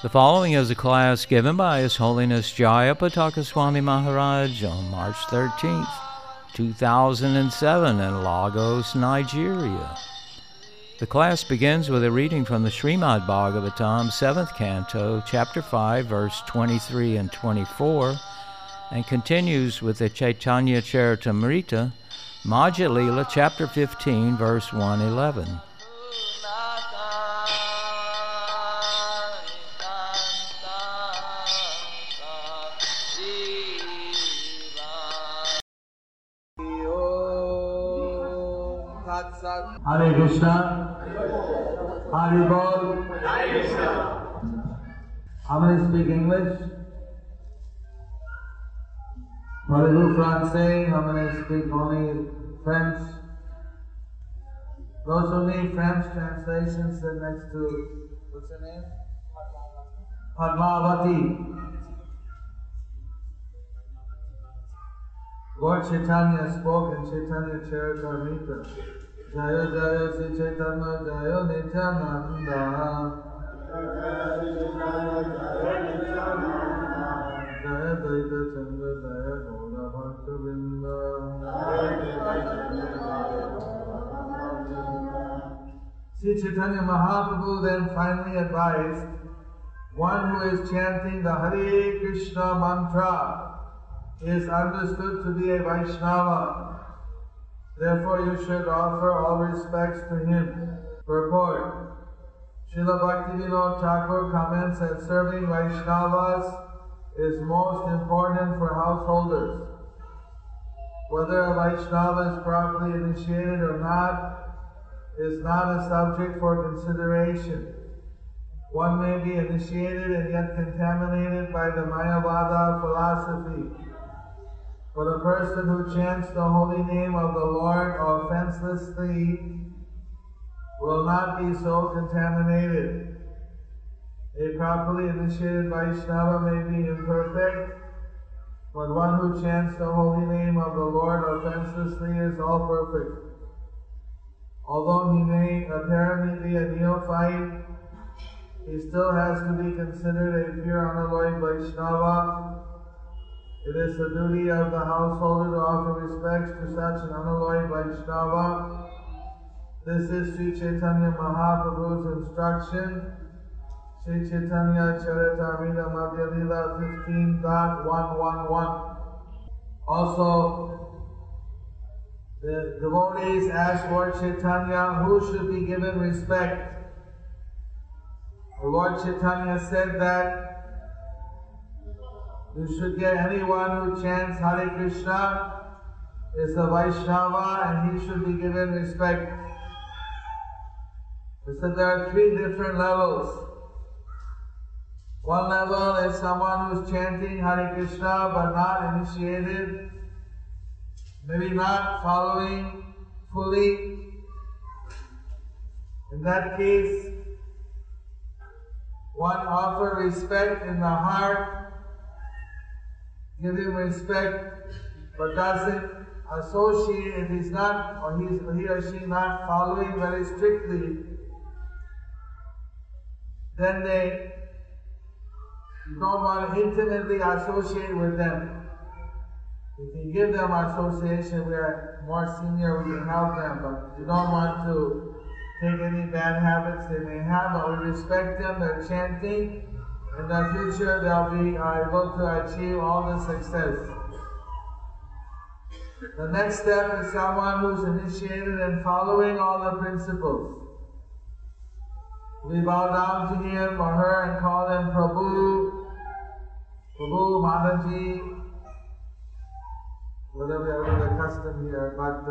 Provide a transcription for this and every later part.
The following is a class given by His Holiness Jaya Swami Maharaj on March 13, 2007, in Lagos, Nigeria. The class begins with a reading from the Srimad Bhagavatam, 7th canto, chapter 5, verse 23 and 24, and continues with the Chaitanya Charitamrita, Lila, chapter 15, verse 111. Hare Krishna. Hare Bol. I'm going to speak English. Parlez-vous français? I'm going to speak only French. Those who need French translations sit next to, what's her name? Padmavati. Lord Chaitanya spoke in Chaitanya Charitamrita. Sri Chaitanya Mahaprabhu then finally advised one who is chanting the Hare Krishna mantra is understood to be a Vaishnava. Therefore, you should offer all respects to him. Purport Srila Bhaktivinoda Thakur comments that serving Vaishnavas is most important for householders. Whether a Vaishnava is properly initiated or not is not a subject for consideration. One may be initiated and yet contaminated by the Mayavada philosophy. But a person who chants the holy name of the Lord offenselessly will not be so contaminated. A properly initiated Vaishnava may be imperfect, but one who chants the holy name of the Lord offenselessly is all perfect. Although he may apparently be a neophyte, he still has to be considered a pure unalloyed Vaishnava it is the duty of the householder to offer respects to such an unalloyed Vaishnava. This is Sri Chaitanya Mahaprabhu's instruction. Sri Chaitanya Charitamrita Madhya Lila 15.111. Also, the devotees asked Lord Chaitanya who should be given respect. Lord Chaitanya said that you should get anyone who chants Hare Krishna is a Vaishnava and he should be given respect. He said there are three different levels. One level is someone who's chanting Hare Krishna but not initiated, maybe not following fully. In that case, one offer respect in the heart give him respect, but doesn't associate if he's not or he's he or she not following very strictly, then they don't want to intimately associate with them. If you give them association, we are more senior, we can help them, but you don't want to take any bad habits. They may have, but we respect them, they're chanting, in the future they'll be able to achieve all the success. The next step is someone who's initiated and following all the principles. We bow down to him or her and call them Prabhu, Prabhu, Mataji, whatever the custom here, but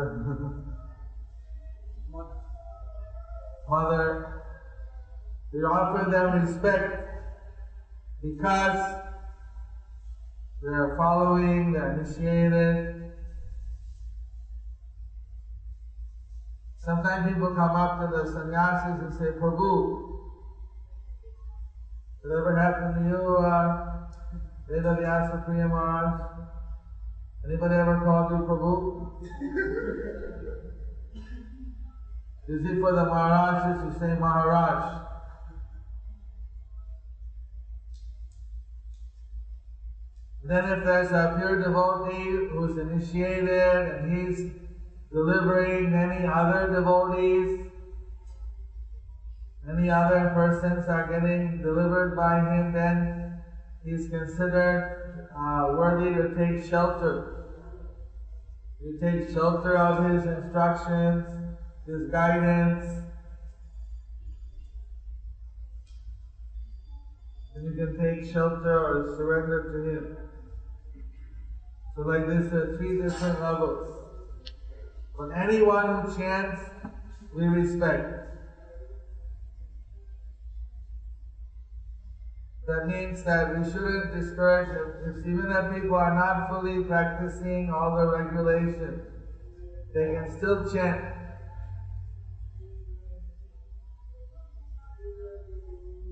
Mother, we offer them respect because they are following, they're initiated. Sometimes people come up to the sannyasis and say, Prabhu, and you, uh, Veda Vyasa Priya Maharaj? Anybody ever called you Prabhu? Usually for the Maharajas, you say Maharaj. Then if there's a pure devotee who's initiated and he's delivering many other devotees, many other persons are getting delivered by him, then he's considered uh, worthy to take shelter. You take shelter of his instructions, his guidance. And you can take shelter or surrender to him. So like this, are three different levels. But anyone who chants, we respect. That means that we shouldn't discourage if, if even if people are not fully practicing all the regulations, they can still chant.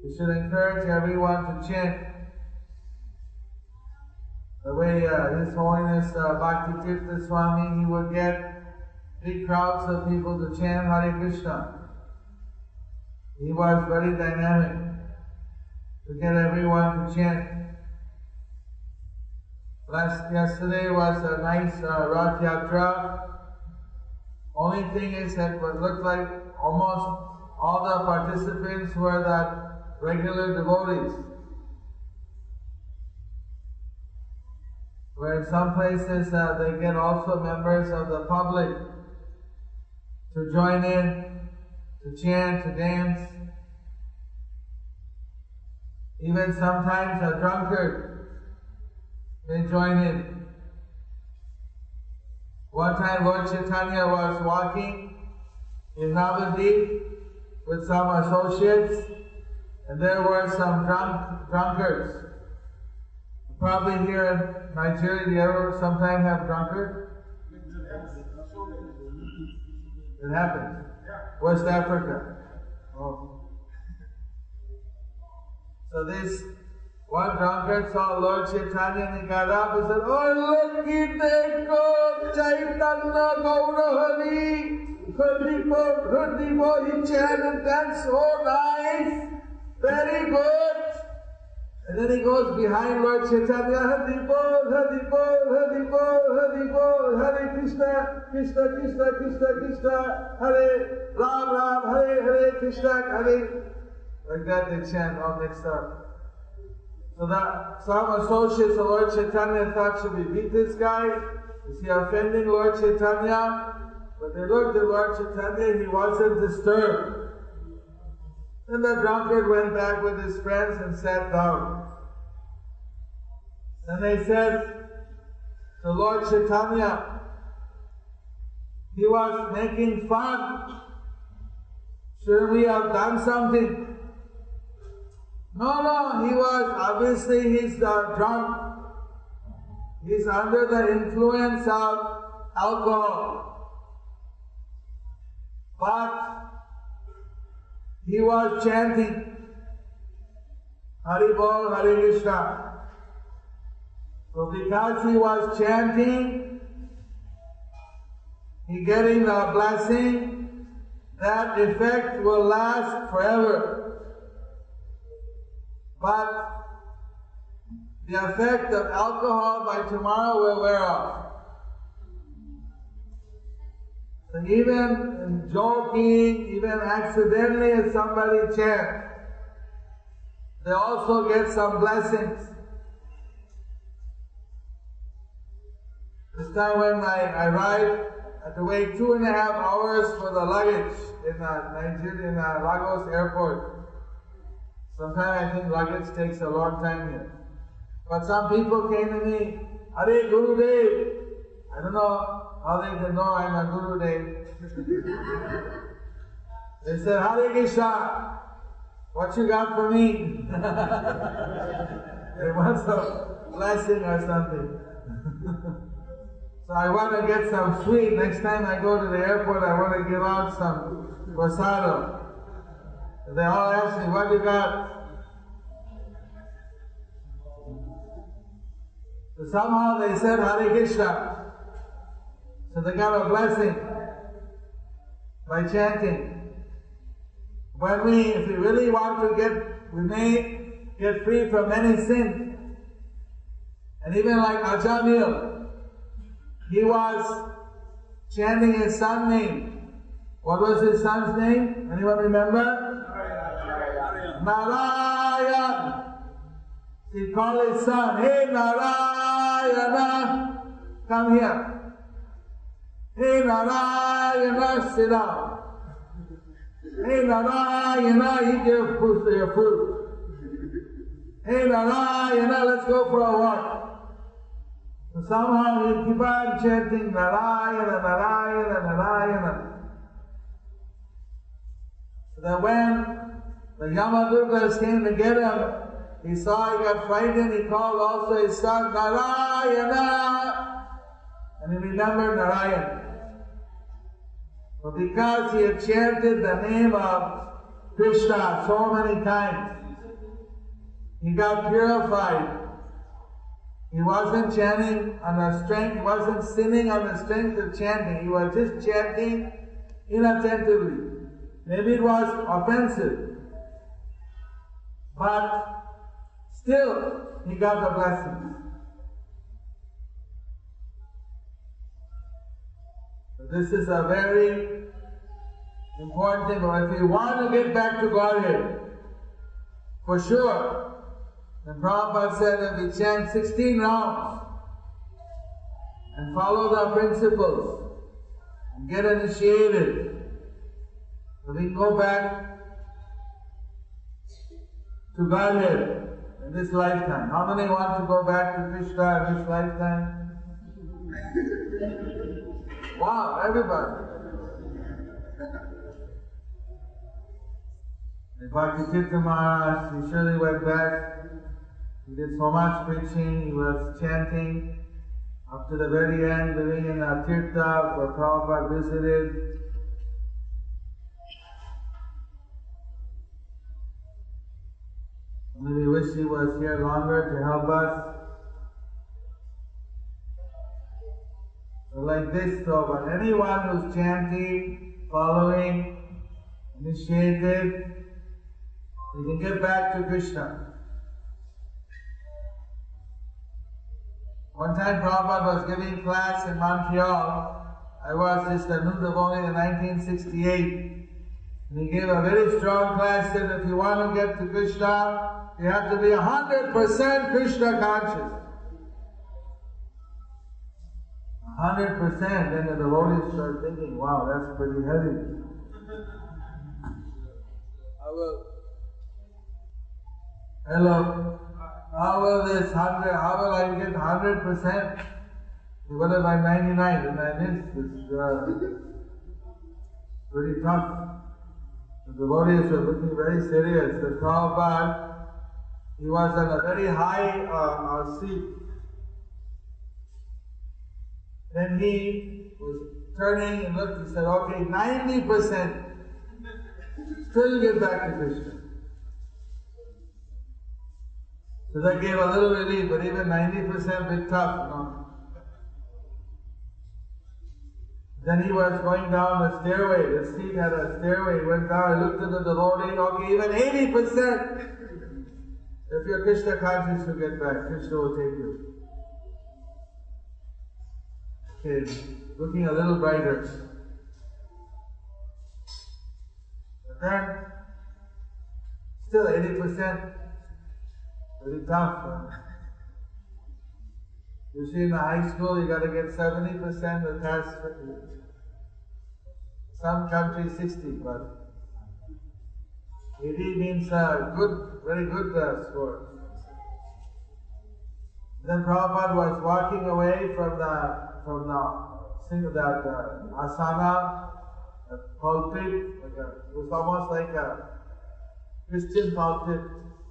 We should encourage everyone to chant. The way uh, His Holiness uh, Bhakti Tirtha Swami, he would get big crowds of people to chant Hare Krishna. He was very dynamic to get everyone to chant. Last yesterday was a nice uh, Rath Yatra. Only thing is that what looked like almost all the participants were that regular devotees. Where in some places uh, they get also members of the public to join in, to chant, to dance. Even sometimes a drunkard may join in. One time Lord Chaitanya was walking in Navadip with some associates, and there were some drunk drunkards. Probably here in Nigeria, do you ever sometime have drunkard? It happens. West Africa. Oh. So this one drunkard saw Lord Chaitanya and he got up and said, Oh, look, Dekho, Chaitanya Gaurahari, Haribo, Haribo, he chanted, that's oh, so nice, very good. And then he goes behind Lord Chaitanya, Hari Bol, Hari Bol, Hari Bol, Hari Bol, Hare Krishna, Krishna, Krishna, Krishna, Krishna, Hare Ram, Ram, Hare, Hare Krishna, Hare. Like that they chant all mixed up. So that some associates of Lord Chaitanya thought, should we beat this guy? Is he offending Lord Chaitanya? But they looked at Lord Chaitanya, he wasn't disturbed. Then the drunkard went back with his friends and sat down. And they said to Lord Chaitanya, he was making fun. Should we have done something? No, no, he was, obviously he's uh, drunk. He's under the influence of alcohol. But he was chanting Hari Bol, Hare Krishna. So because he was chanting, he getting the blessing, that effect will last forever. But the effect of alcohol by tomorrow will wear off. So even joking, even accidentally if somebody chants, they also get some blessings. This time when I arrived, I had to wait two and a half hours for the luggage in uh, Nigeria, in uh, Lagos airport. Sometimes I think luggage takes a long time here. But some people came to me, Hare Guru Dev. I don't know they can know I'm a Guru Dev. they said, Hare Krishna, what you got for me? they want some blessing or something. so I want to get some sweet. Next time I go to the airport, I want to give out some prasada. They all ask me, what you got? So somehow they said Hare Krishna. So they got a blessing by chanting. When we, if we really want to get, we may get free from any sin. And even like Ajamil, he was chanting his son's name. What was his son's name? Anyone remember? Narayan. He called his son, Hey Narayana, come here. Hey Narayana, sit down. Hey Narayana, eat your food, your food. Hey Narayana, let's go for a walk. So somehow he keep on chanting Narayana, Narayana, Narayana. That when the Yamadutas came to get him, he saw he got frightened, he called also his son Narayana, and he remembered Narayan. But because he had chanted the name of Krishna so many times, he got purified. He wasn't chanting on the strength, wasn't sinning on the strength of chanting. He was just chanting inattentively. Maybe it was offensive. But still, he got the blessings. This is a very important thing. But if you want to get back to Godhead, for sure, then Prabhupada said that we chant 16 rounds and follow the principles and get initiated, so we go back to Godhead in this lifetime. How many want to go back to Krishna in this lifetime? wow, everybody. And Bhakti Maharaj, he surely went back. He did so much preaching, he was chanting up to the very end, living in a tirtha where Prabhupada visited. We wish he was here longer to help us. Like this, so but anyone who's chanting, following, initiated, you can get back to Krishna. One time Prabhupada was giving class in Montreal. I was new devotee in 1968. And he gave a very strong class, that if you want to get to Krishna, you have to be 100% Krishna conscious. 100%, then the devotees start thinking, wow, that's pretty heavy. Hello. How will this 100, how will I get 100%? What if I'm 99 and I miss? It's uh, pretty tough. The devotees were looking very serious. The Prabhupada, he was on a very high uh, uh, seat. Then he was turning and looked, he said, okay, 90%, still get back to Krishna. So that gave a little relief, but even 90% bit tough, you know. Then he was going down the stairway. The seat had a stairway. He went down. He looked at the devotee. Okay, even 80%. If you're Krishna conscious, you get back. Krishna will take you. Okay, looking a little brighter. Then, still 80%. Very tough. You see, in the high school, you got to get 70% the test. Some countries 60, but 80 means uh, good, very good uh, score. Then Prabhupada was walking away from the from the that uh, asana, the pulpit. Like a, it was almost like a Christian pulpit.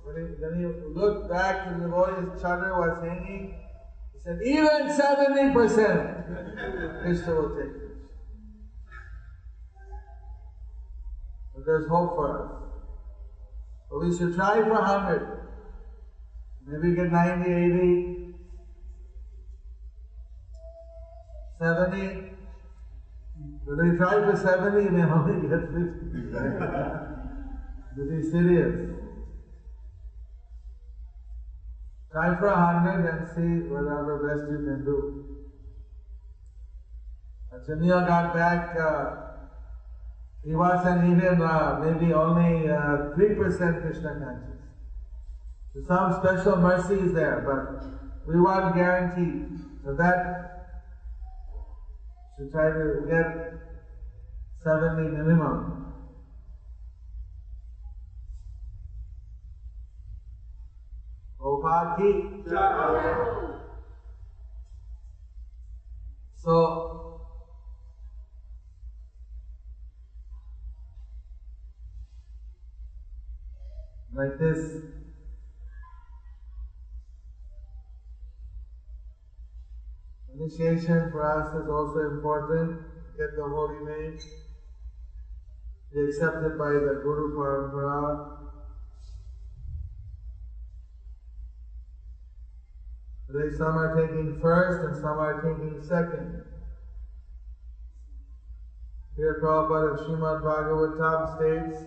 When he, then he looked back and the boy's charter was hanging. He said, even 70% Krishna will take this. But there's hope for us. But we should try for 100. Maybe get 90, 80. 70. When they try for 70, they only get 50. to be serious. Try for 100 and see whatever best you can do. Jamil got back, uh, he wasn't even uh, maybe only uh, 3% Krishna conscious. So some special mercy is there, but we want guarantee. So that should try to get 70 minimum. So like this. Initiation for us is also important. Get the holy name. Be accepted by the Guru Parampara. Today some are taking first and some are taking second. Here Prabhupada of Srimad Bhagavatam states,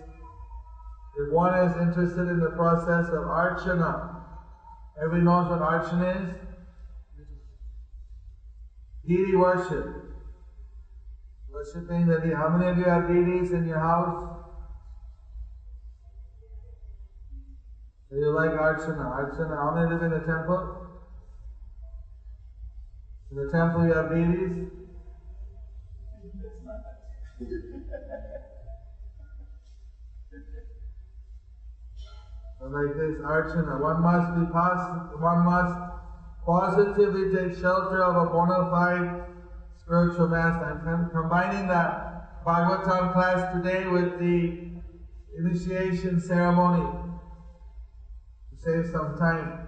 if one is interested in the process of archana, everyone knows what archana is? Deity worship. Worshipping the deity. How many of you have deities in your house? Do you like archana? Archana. How many live in the temple? In the temple you have deities? Like this archana, one must be pos- one must positively take shelter of a bona fide spiritual master. I'm com- combining the Bhagavatam class today with the initiation ceremony to save some time.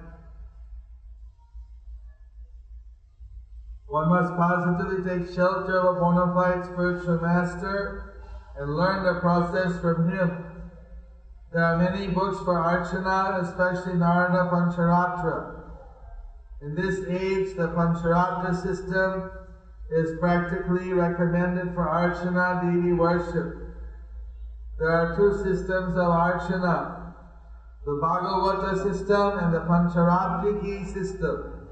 One must positively take shelter of a bona fide spiritual master and learn the process from him. There are many books for Archana, especially Narada Pancharatra. In this age, the Pancharatra system is practically recommended for Archana deity worship. There are two systems of Archana, the Bhagavata system and the Pancharatriki system.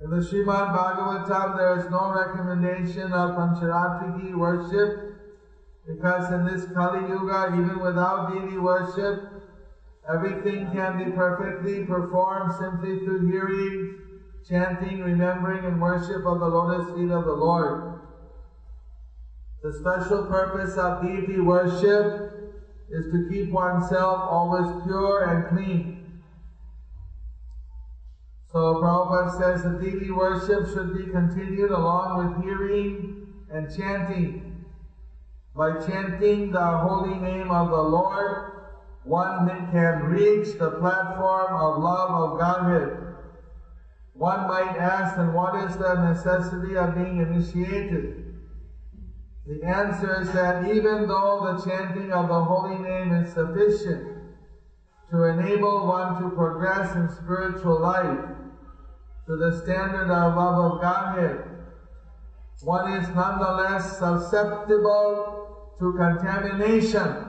In the Srimad Bhagavatam, there is no recommendation of Pancharatriki worship because in this Kali Yuga, even without deity worship, everything can be perfectly performed simply through hearing, chanting, remembering, and worship of the lotus feet of the Lord. The special purpose of deity worship is to keep oneself always pure and clean. So Prabhupada says that deity worship should be continued along with hearing and chanting. By chanting the holy name of the Lord, one that can reach the platform of love of Godhead. One might ask, then what is the necessity of being initiated? The answer is that even though the chanting of the holy name is sufficient to enable one to progress in spiritual life to the standard of love of Godhead, one is nonetheless susceptible to contamination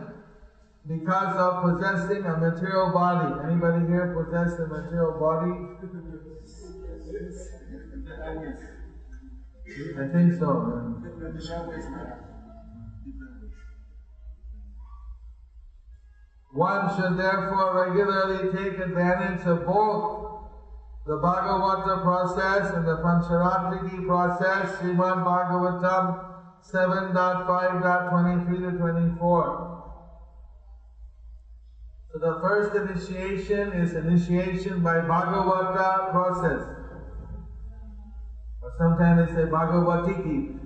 because of possessing a material body. Anybody here possess a material body? I think so. One should therefore regularly take advantage of both the Bhagavata process and the Pancharatriki process, Srimad Bhagavatam 7.5.23 to 24. So the first initiation is initiation by Bhagavata process. Or sometimes they say Bhagavatiki,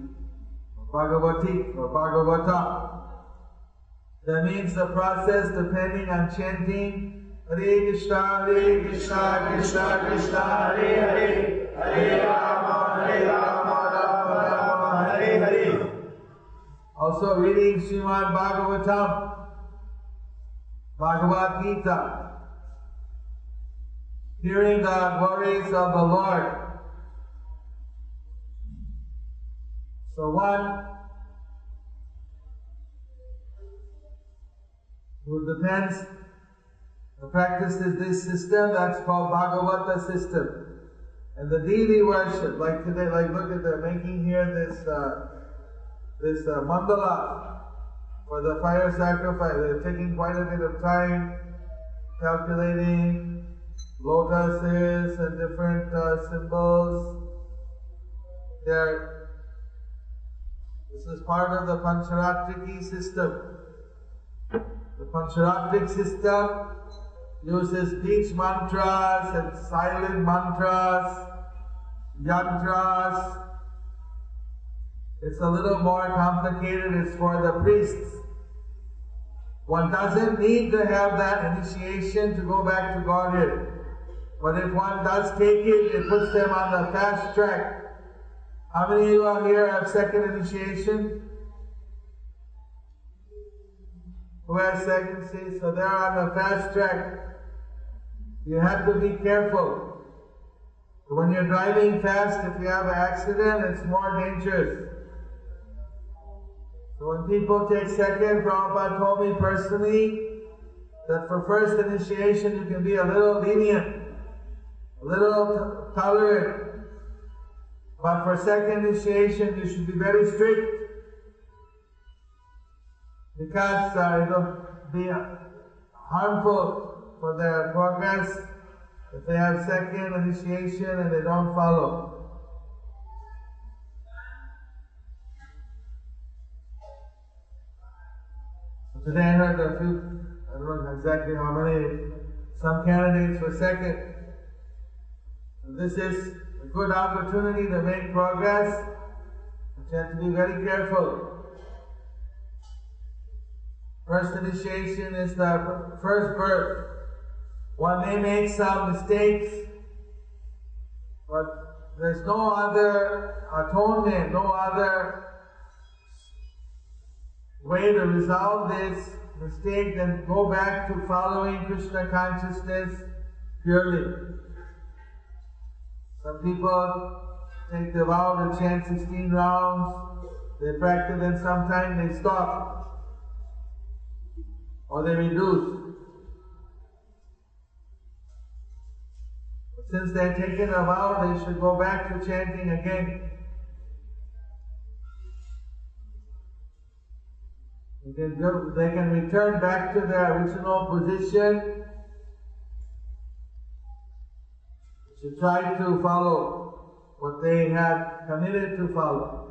or Bhagavatik, or Bhagavata. That means the process depending on chanting Hare Krishna, Hare Krishna, Krishna Krishna, Hare Hare, Hare Rama, Hare Rama, Rama Rama, Hare Hare. Also reading Srimad Bhagavatam, Bhagavad Gita, hearing the glories of the Lord, So one who depends the practice is this system that's called Bhagavata system. And the deity worship, like today, like look at they're making here this uh, this uh, mandala for the fire sacrifice. They're taking quite a bit of time calculating lotuses and different uh, symbols. There, this is part of the Pancharatriki system. The Pancharatric system uses speech mantras and silent mantras, yantras. It's a little more complicated, it's for the priests. One doesn't need to have that initiation to go back to Godhead. But if one does take it, it puts them on the fast track. How many of you out here have second initiation? Who has second? See, so they're on the fast track. You have to be careful. When you're driving fast, if you have an accident, it's more dangerous. When people take second, Prabhupada told me personally that for first initiation you can be a little lenient, a little tolerant. But for second initiation you should be very strict. Because uh, it'll be harmful for their progress if they have second initiation and they don't follow. Today I heard a few, I don't know exactly how many, some candidates for second. This is a good opportunity to make progress, but you have to be very careful. First initiation is the first birth. One may make some mistakes, but there's no other atonement, no other way to resolve this mistake than go back to following Krishna consciousness purely. Some people take the vow to chant 16 rounds, they practice and sometimes they stop or they reduce. Since they're taken a vow, they should go back to chanting again. They can, return back to their original position to try to follow what they have committed to follow.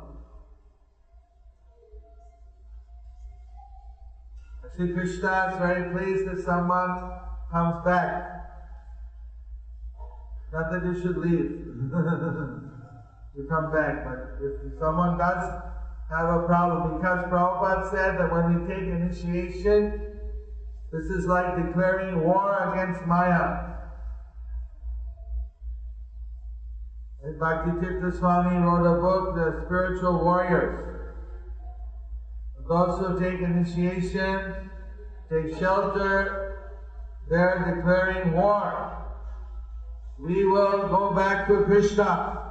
Sri Krishna is very pleased that someone comes back. Not that you should leave. you come back. But if someone does have a problem, because Prabhupada said that when we take initiation, this is like declaring war against Maya. And Bhakti Swami wrote a book, The Spiritual Warriors. Those who take initiation, take shelter, they're declaring war we will go back to Krishna.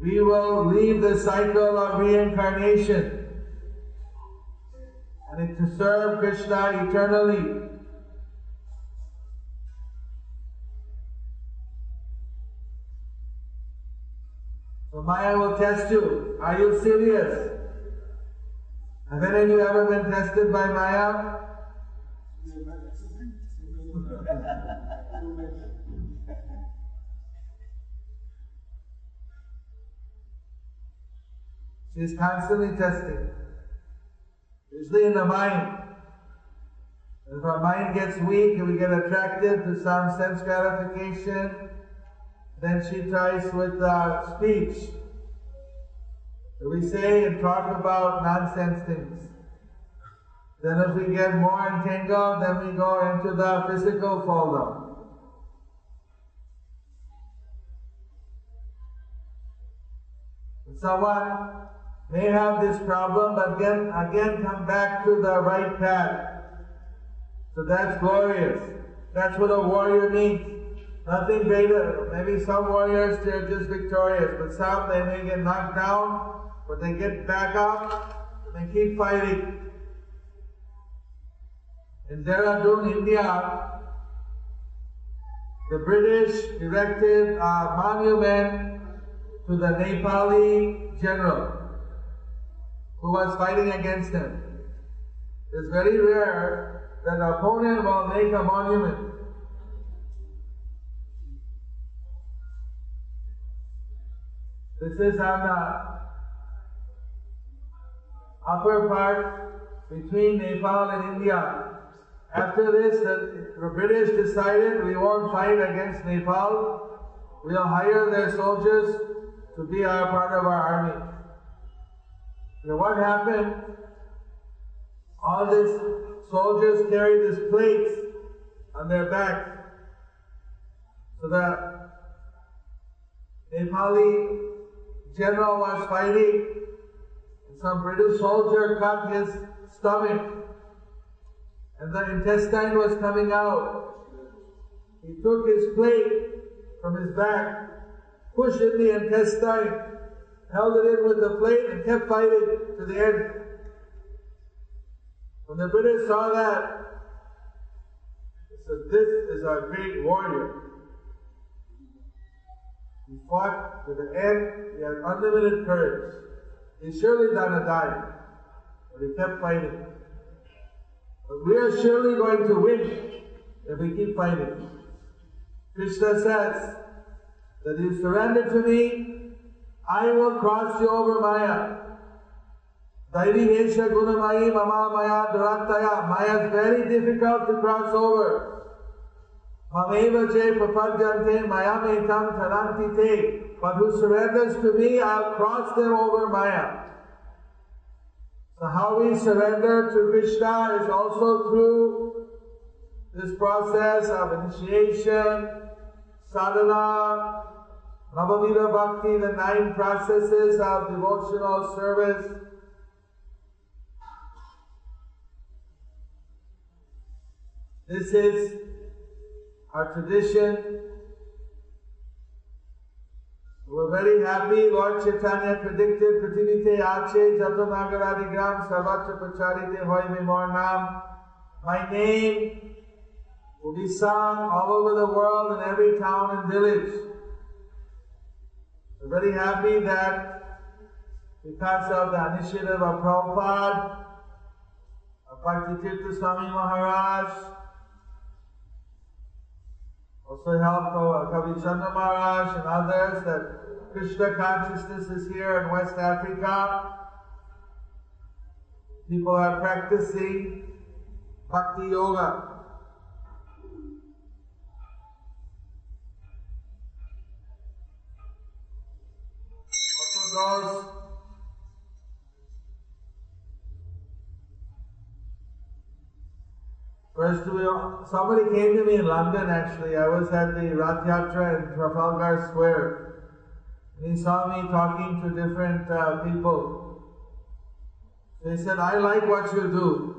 We will leave the cycle of reincarnation and to serve Krishna eternally. So Maya will test you. Are you serious? Have any of you ever been tested by Maya? She's constantly testing. Usually in the mind. If our mind gets weak and we get attracted to some sense gratification, then she tries with uh, speech. We say and talk about nonsense things. Then if we get more entangled, then we go into the physical down. Someone may have this problem, but again, again come back to the right path. So that's glorious. That's what a warrior means. nothing greater. Maybe some warriors they're just victorious, but some they may get knocked down, but they get back up and they keep fighting. In Dehradun, India, the British erected a monument to the Nepali general who was fighting against him. It's very rare that an opponent will make a monument. This is on the upper part between Nepal and India. After this, the British decided we won't fight against Nepal. We'll hire their soldiers to be our part of our army. Now what happened? All these soldiers carried these plates on their back. So the Nepali general was fighting, and some British soldier cut his stomach and the intestine was coming out. He took his plate from his back, pushed in the intestine, held it in with the plate, and kept fighting to the end. When the British saw that, they said, This is our great warrior. He fought to the end, he had unlimited courage. He surely done a die, but he kept fighting. But we are surely going to win if we keep fighting. Krishna says that you surrender to me, I will cross you over Maya. Daivi Hesha Gunamayi Mama Maya Duratyaya. Maya is very difficult to cross over. Mameva Je Prapadyante Maya Metam Taranti Te. But who surrenders to me, I'll cross them over Maya. So how we surrender to Krishna is also through this process of initiation, sadhana, Navavidha Bhakti, the nine processes of devotional service. This is our tradition we're very happy. Lord Chaitanya predicted, Prithivite Ache Jato Nagaradigram Sarvacha Pracharite Hoy Nam. My name will be sung all over the world in every town and village. We're very happy that because of the initiative of Prabhupada, of Bhakti Swami Maharaj, also helped Kavi Chandra Maharaj and others that Krishna consciousness is here in West Africa. People are practicing Bhakti Yoga. Those First, somebody came to me in London actually. I was at the Rath Yatra in Trafalgar Square. And He saw me talking to different uh, people. So he said, I like what you do.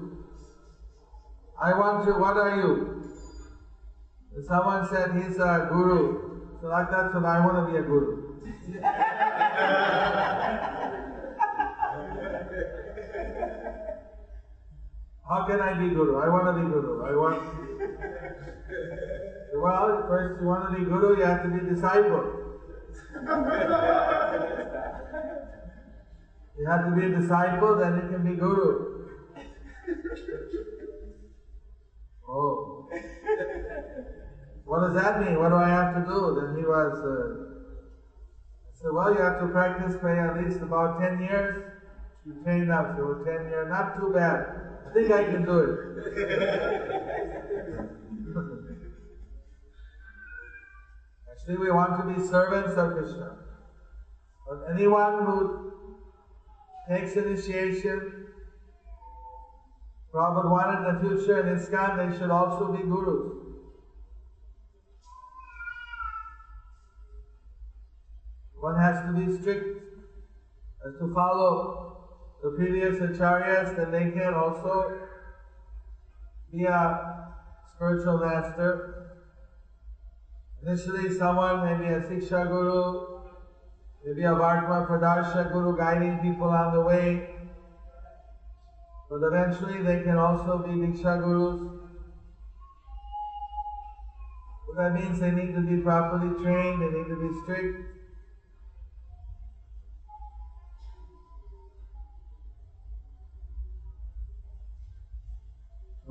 I want to, what are you? And someone said he's a guru. So like that's what I want to be a guru. How can I be guru? I want to be guru. I want. well, first you want to be guru, you have to be disciple. you have to be a disciple, then you can be guru. Oh. What does that mean? What do I have to do? Then he was, uh, Said, well, you have to practice for at least about 10 years. You train up, so 10 years, not too bad. I think I can do it. Actually, we want to be servants of Krishna. But anyone who takes initiation, Prabhupada wanted in the future in ISKCON, they should also be gurus. One has to be strict, has to follow the previous acharyas, then they can also be a spiritual master Initially, someone, may be a Siksha Guru, maybe a Vartma Pradarsha Guru guiding people on the way. But eventually, they can also be Diksha Gurus. What that means they need to be properly trained, they need to be strict.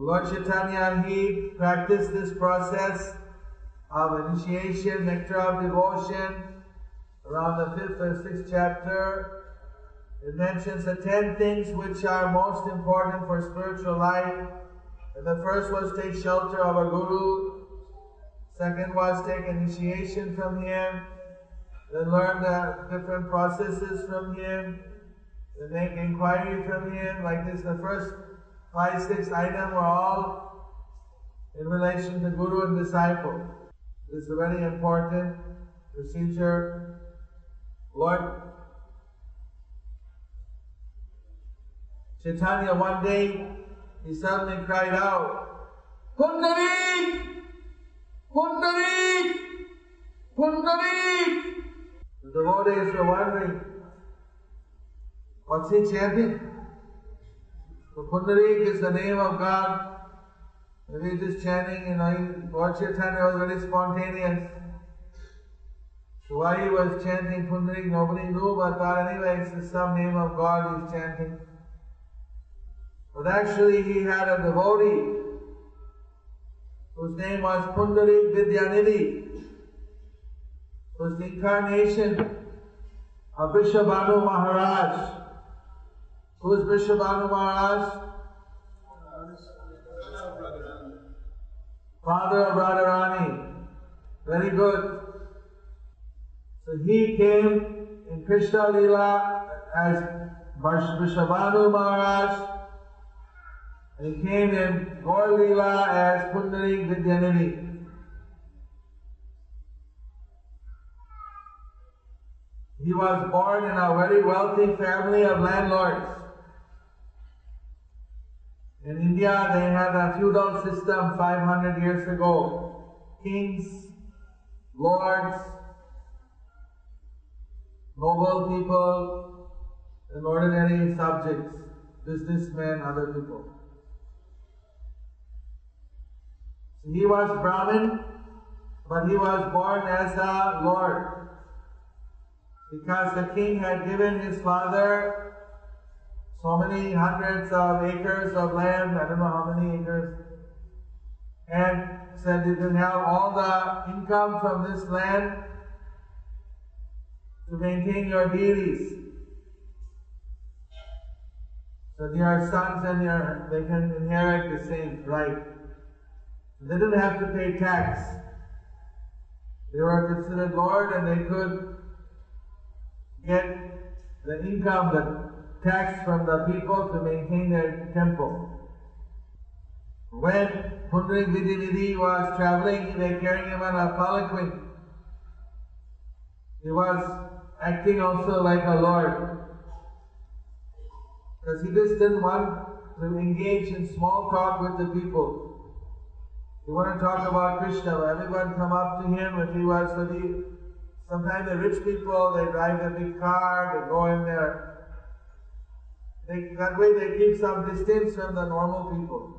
Lord Chaitanya, he practiced this process of initiation, nectar of devotion, around the fifth or sixth chapter. It mentions the ten things which are most important for spiritual life. And the first was take shelter of a guru. Second was take initiation from him. Then learn the different processes from him. Then make inquiry from him. Like this, the first five, six items were all in relation to guru and disciple. This is a very important procedure. Lord Chaitanya one day he suddenly cried out, Pundarik! Pundarik! Pundarik! The devotees were wondering, what's he chanting? So Pundarik is the name of God. Maybe just chanting, you know, Lord Chaitanya was very spontaneous. So why he was chanting Pundarik, nobody knew, but thought anyway, it's some name of God he's chanting. But actually he had a devotee whose name was Pundarik Vidyanidhi, who was the incarnation of Vrishabhanu Maharaj. Who is Vrishabhanu Maharaj? Father of Radharani. Very good. So he came in Krishna Lila as Vrishabhanu Maharaj. And he came in Gaur Lila as Pundarik Vidyanidhi. He was born in a very wealthy family of landlords. In India, they had a feudal system 500 years ago. Kings, lords, noble people, and ordinary subjects, businessmen, other people. So he was Brahmin, but he was born as a lord. Because the king had given his father so many hundreds of acres of land, I don't know how many acres, and said you can have all the income from this land to maintain your deities. So your sons and your they can inherit the same right. They didn't have to pay tax. They were considered lord and they could get the income, the tax from the people to maintain their temple. When Pundarik Vidyanidhi was traveling, they carrying him on a palanquin. He was acting also like a lord. Because he just didn't want to engage in small talk with the people. He wanted to talk about Krishna. Everyone come up to him if he was to be Sometimes the rich people, they drive a big car, they go in there. They, that way they keep some distance from the normal people.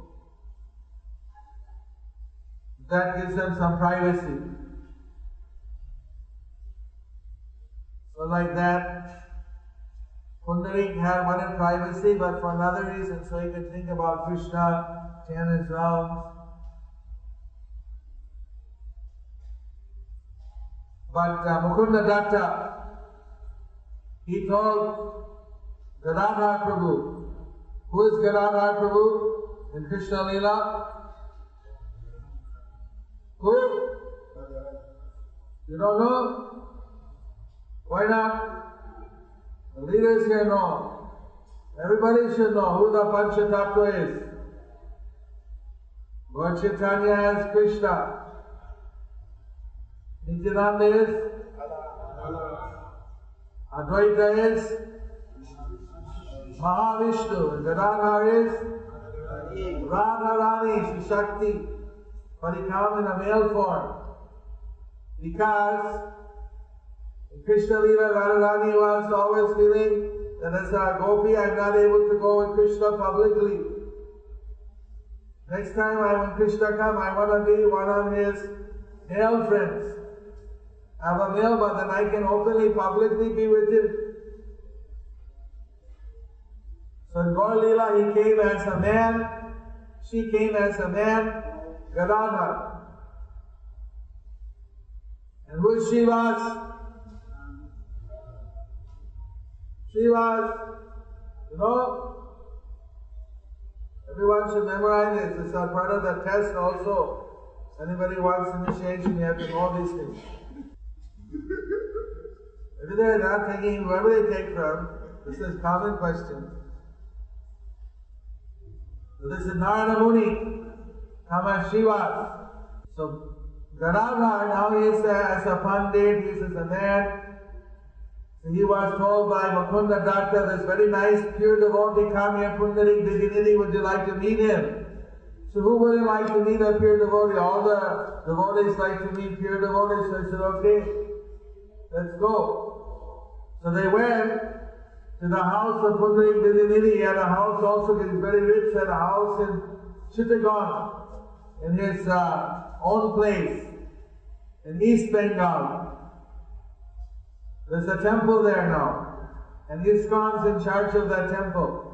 That gives them some privacy. So like that, Pundarik had wanted privacy, but for another reason, so he could think about Krishna, chant his rounds. But uh, Mukunda Datta, he told Gadadhar Prabhu, who is Gadadhar Prabhu in Krishna Lila? Who? You don't know? Why not? The leaders here know. Everybody should know who the Panchatattva is. Lord Chaitanya is Krishna. Nityananda is Advaita is Mahavishnu Gadadhar is Radharani, Shri Shakti, but he come in a male form. Because Krishna Lila Radharani was always feeling that as a gopi I'm not able to go with Krishna publicly. Next time I when Krishna come, I want to be one of his male friends. I have a male, but then I can openly, publicly be with him. So in Gaur he came as a man, she came as a man, Gadadhar. And who she was? She was, you know, everyone should memorize this. It's a part of the test also. Anybody wants initiation, you have to know these things. If they're not taking whoever they take from, this is common question. So this is Narada Muni, Kama Shiva. So Gadadhar, now he is as a pandit, he is a man. So he was told by Mukunda Datta, this very nice, pure devotee, come here, Pundarik Vidyanidhi, would you like to meet him? So who wouldn't like to meet a pure devotee? All the devotees like to meet pure devotees. So I said, okay, let's go. So they went to the house of Pundarik Vidyanidhi. He had a house also, he's very rich, had a house in Chittagong, in his uh, own place, in East Bengal. There's a temple there now. And ISKCON's in charge of that temple.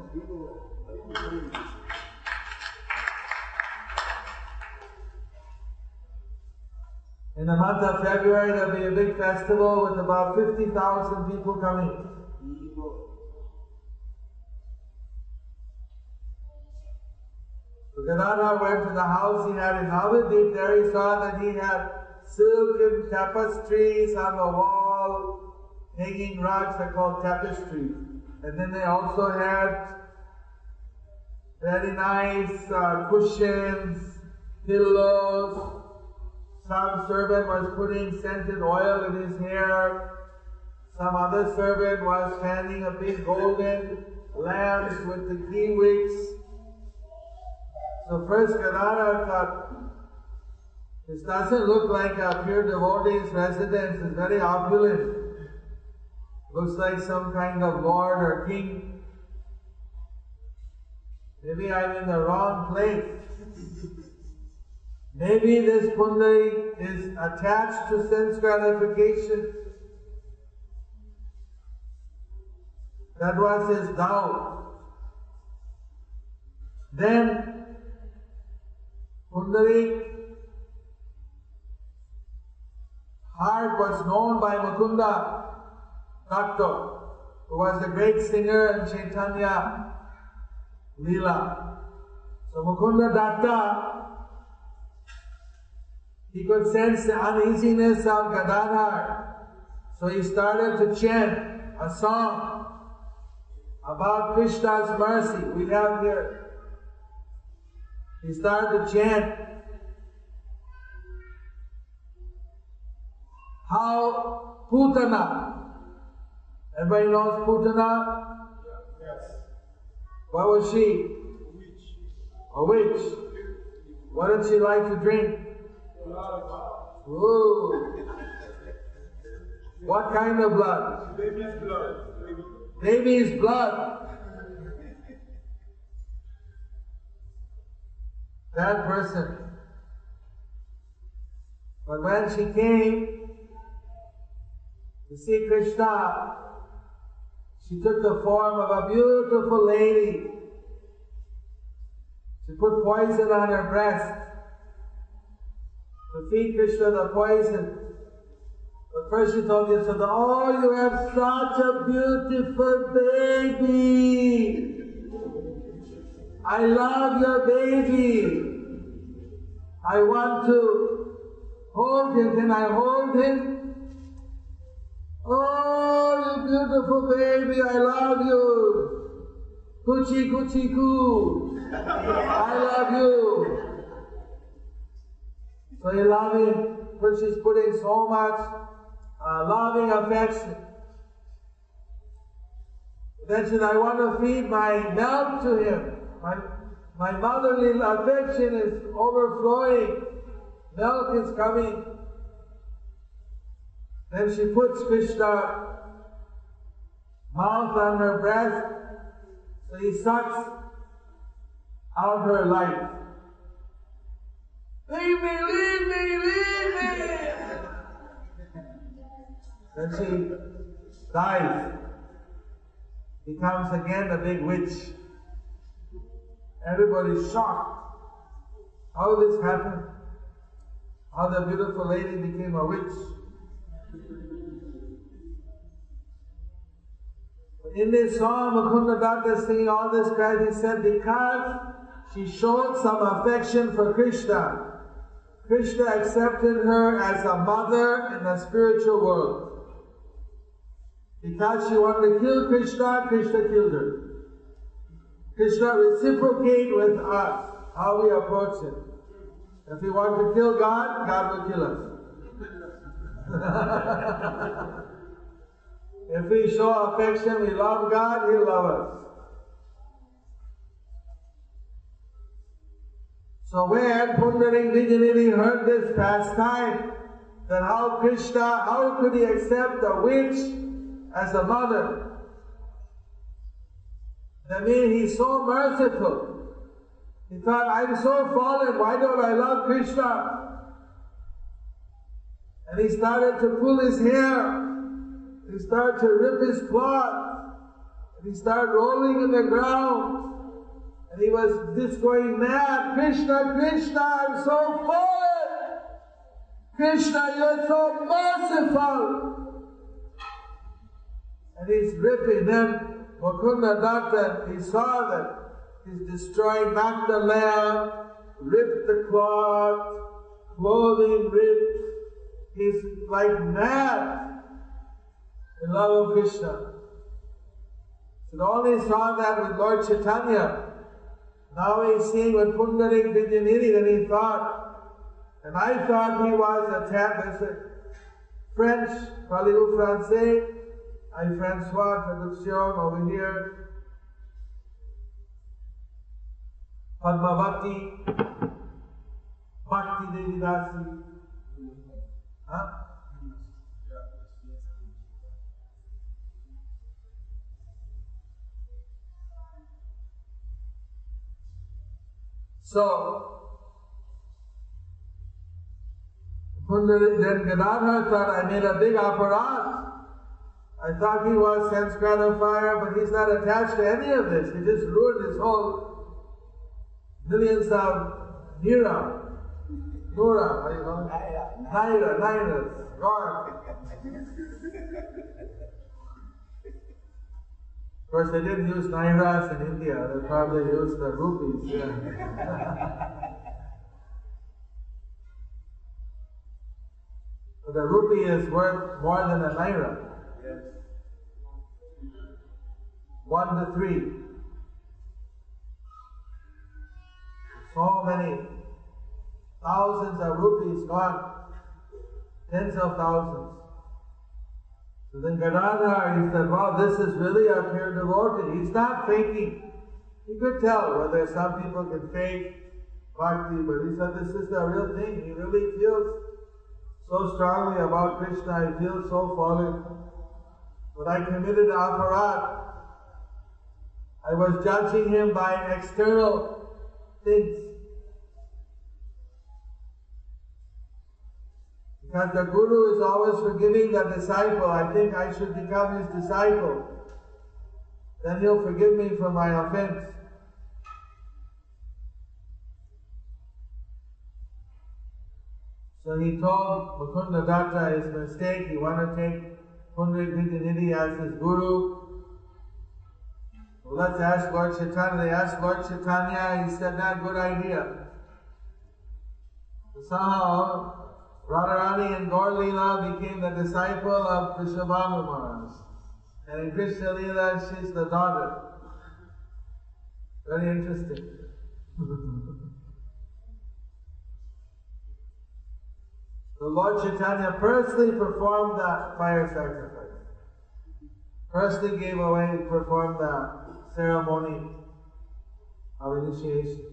In the month of February, there'll be a big festival with about 50,000 people coming. So Gadadhar went to the house he had in Navadvip. There he saw that he had silken tapestries on the wall, hanging rugs are called tapestries. And then they also had very nice uh, cushions, pillows. Some servant was putting scented oil in his hair. Some other servant was fanning a big golden lamp with the ghee wicks. So first Gadadhar thought, this doesn't look like a pure devotee's residence, it's very opulent. Looks like some kind of lord or king. Maybe I'm in the wrong place. Maybe this Pundari is attached to sense gratification. That was his doubt. Then Pundari heart was known by Mukunda Datta, who was a great singer in Chaitanya Leela. So Mukunda Datta, he could sense the uneasiness of Gadadhar. So he started to chant a song about Krishna's mercy. We have here. He started to chant how Putana, everybody knows Putana? Yes. What was she? Which? A witch. What did she like to drink? Blood. Ooh. What kind of blood? Baby's blood. Baby's blood. That person. But when she came to see Krishna, she took the form of a beautiful lady. She put poison on her breast to feed Krishna the poison. But first she told said, Oh, you have such a beautiful baby. I love your baby. I want to hold him. Can I hold him? Oh, you beautiful baby, I love you. Coochie coochie coo. I love you. So love him, but she's putting so much uh, loving affection. Then said, I want to feed my milk to him. My, my motherly affection is overflowing. Milk is coming. Then she puts Krishna mouth on her breast, so he sucks out her life. Leave me, leave me, leave me! then she dies, becomes again a big witch. Everybody's shocked. How this happened? How the beautiful lady became a witch. In this song, Mukunda Datta singing all this cries, he said, because she showed some affection for Krishna, Krishna accepted her as a mother in the spiritual world. Because she wanted to kill Krishna, Krishna killed her. Krishna reciprocate with us how we approach him. If we want to kill God, God will kill us. if we show affection, we love God, He'll love us. So when Pundarik Vidyanidhi heard this pastime, that how Krishna, how could he accept a witch as a mother? That means he's so merciful. He thought, I'm so fallen, why don't I love Krishna? And he started to pull his hair. He started to rip his cloth. And he started rolling in the ground. And he was just going mad. Krishna, Krishna, I'm so fallen. Krishna, you're so merciful. And he's ripping. Then Mukunda Datta, he saw that he's destroyed, knocked the ripped the cloth, clothing ripped. He's like mad in love of Krishna. So only saw that with Lord Chaitanya. Now he's seeing with Pundarik Vidyanidhi that he thought, and I thought he was a a French, parlez-vous français? I François, traduction over here. Padmavati, Bhakti Devi Dasi. Huh? So, Kundali, then Gadadhar thought I made a big aparadh. I thought he was Sanskrit fire, but he's not attached to any of this. He just ruined his whole millions of Nira, Nura, how you call it? Naira, Nairas, gone. Of course, they didn't use Nairas in India. They probably used the rupees. Yeah. the rupee is worth more than a naira. One to three. So many thousands of rupees gone, tens of thousands. So then Gadadhar, he said, wow, this is really a pure devotee. He's not faking. He could tell whether some people can fake bhakti, but he said this is the real thing. He really feels so strongly about Krishna, he feels so fallen. But I committed aparadh. I was judging him by external things. Because the Guru is always forgiving the disciple. I think I should become his disciple. Then he'll forgive me for my offense. So he told Mukunda Datta his mistake. He wanted to take Pundarik Vidyanidhi as his guru. Well, let's ask Lord Chaitanya. They asked Lord Chaitanya. He said, not good idea. Somehow, Radharani and Gaur became the disciple of Vrishabhanu Maharaj. And in Krishna Leela, she's the daughter. Very interesting. The Lord Chaitanya personally performed the fire sacrifice. Personally gave away and performed the ceremony of initiation.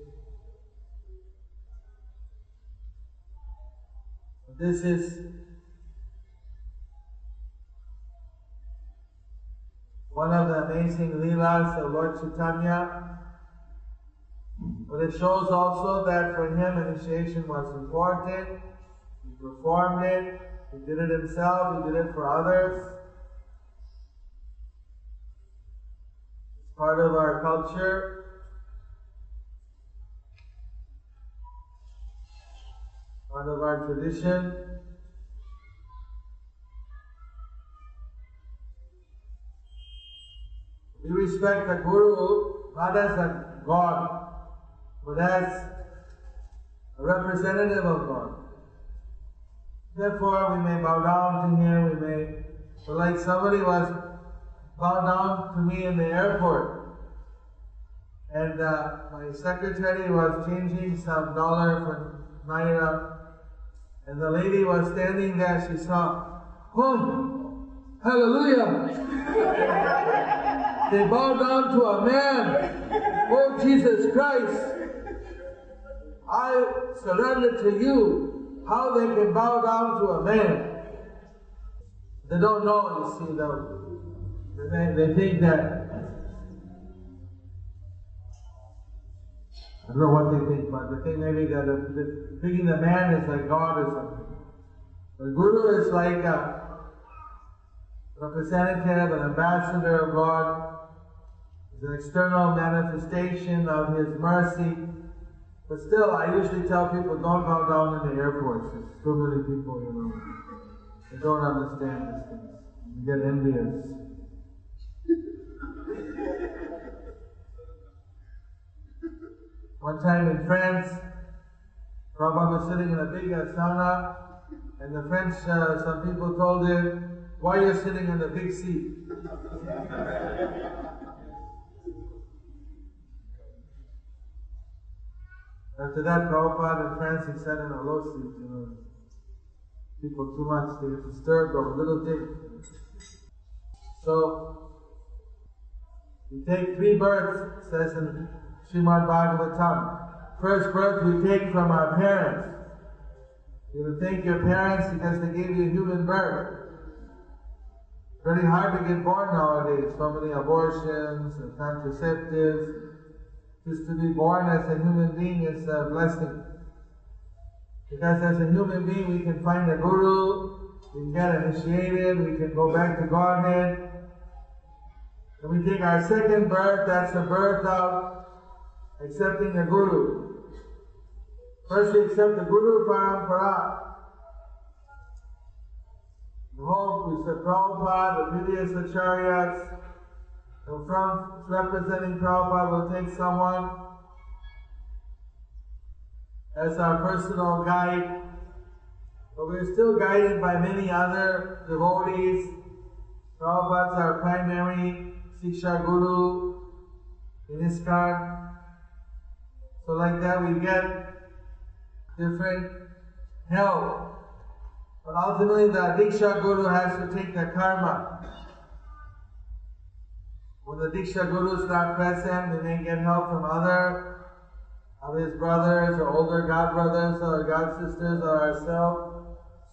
This is one of the amazing leelas of Lord Chaitanya. But it shows also that for him initiation was important Performed it. He did it himself. He did it for others. It's part of our culture. Part of our tradition. We respect the Guru not as a God, but as a representative of God. Therefore, we may bow down to him, we may, but like somebody was bowed down to me in the airport, and uh, my secretary was changing some dollar for naira, and the lady was standing there, she saw, oh, hallelujah! they bow down to a man, oh Jesus Christ! I surrender to you how they can bow down to a man. They don't know, you see, though. They, they think that. I don't know what they think, but they think maybe that the, the, thinking the man is like God or something. The Guru is like a representative, an ambassador of God. He's an external manifestation of His mercy. But still, I usually tell people don't bow down in the airports. There's too many people, you know. They don't understand these things. You get envious. One time in France, Prabhupada was sitting in a big sauna, and the French, uh, some people told him, why are you sitting in the big seat? After that, Prabhupada in France, he sat in a low seat, you know. People too much, they get disturbed over little things. So, we take three births, says in Srimad Bhagavatam. First birth we take from our parents. You thank your parents because they gave you human birth. Very hard to get born nowadays. So many abortions and contraceptives. Just to be born as a human being is a blessing. Because as a human being, we can find a guru, we can get initiated, we can go back to Godhead. And we take our second birth, that's the birth of accepting a guru. First, we accept the guru parampara. The whole, we said Prabhupada, the previous acharyas, and from representing Prabhupada, we'll take someone as our personal guide. But we're still guided by many other devotees. Prabhupada's our primary Siksha Guru in ISKCON. So like that we get different help. But ultimately the Diksha Guru has to take the karma. When the Diksha Guru is not present, we may get help from other of his brothers or older god brothers or god sisters or ourselves.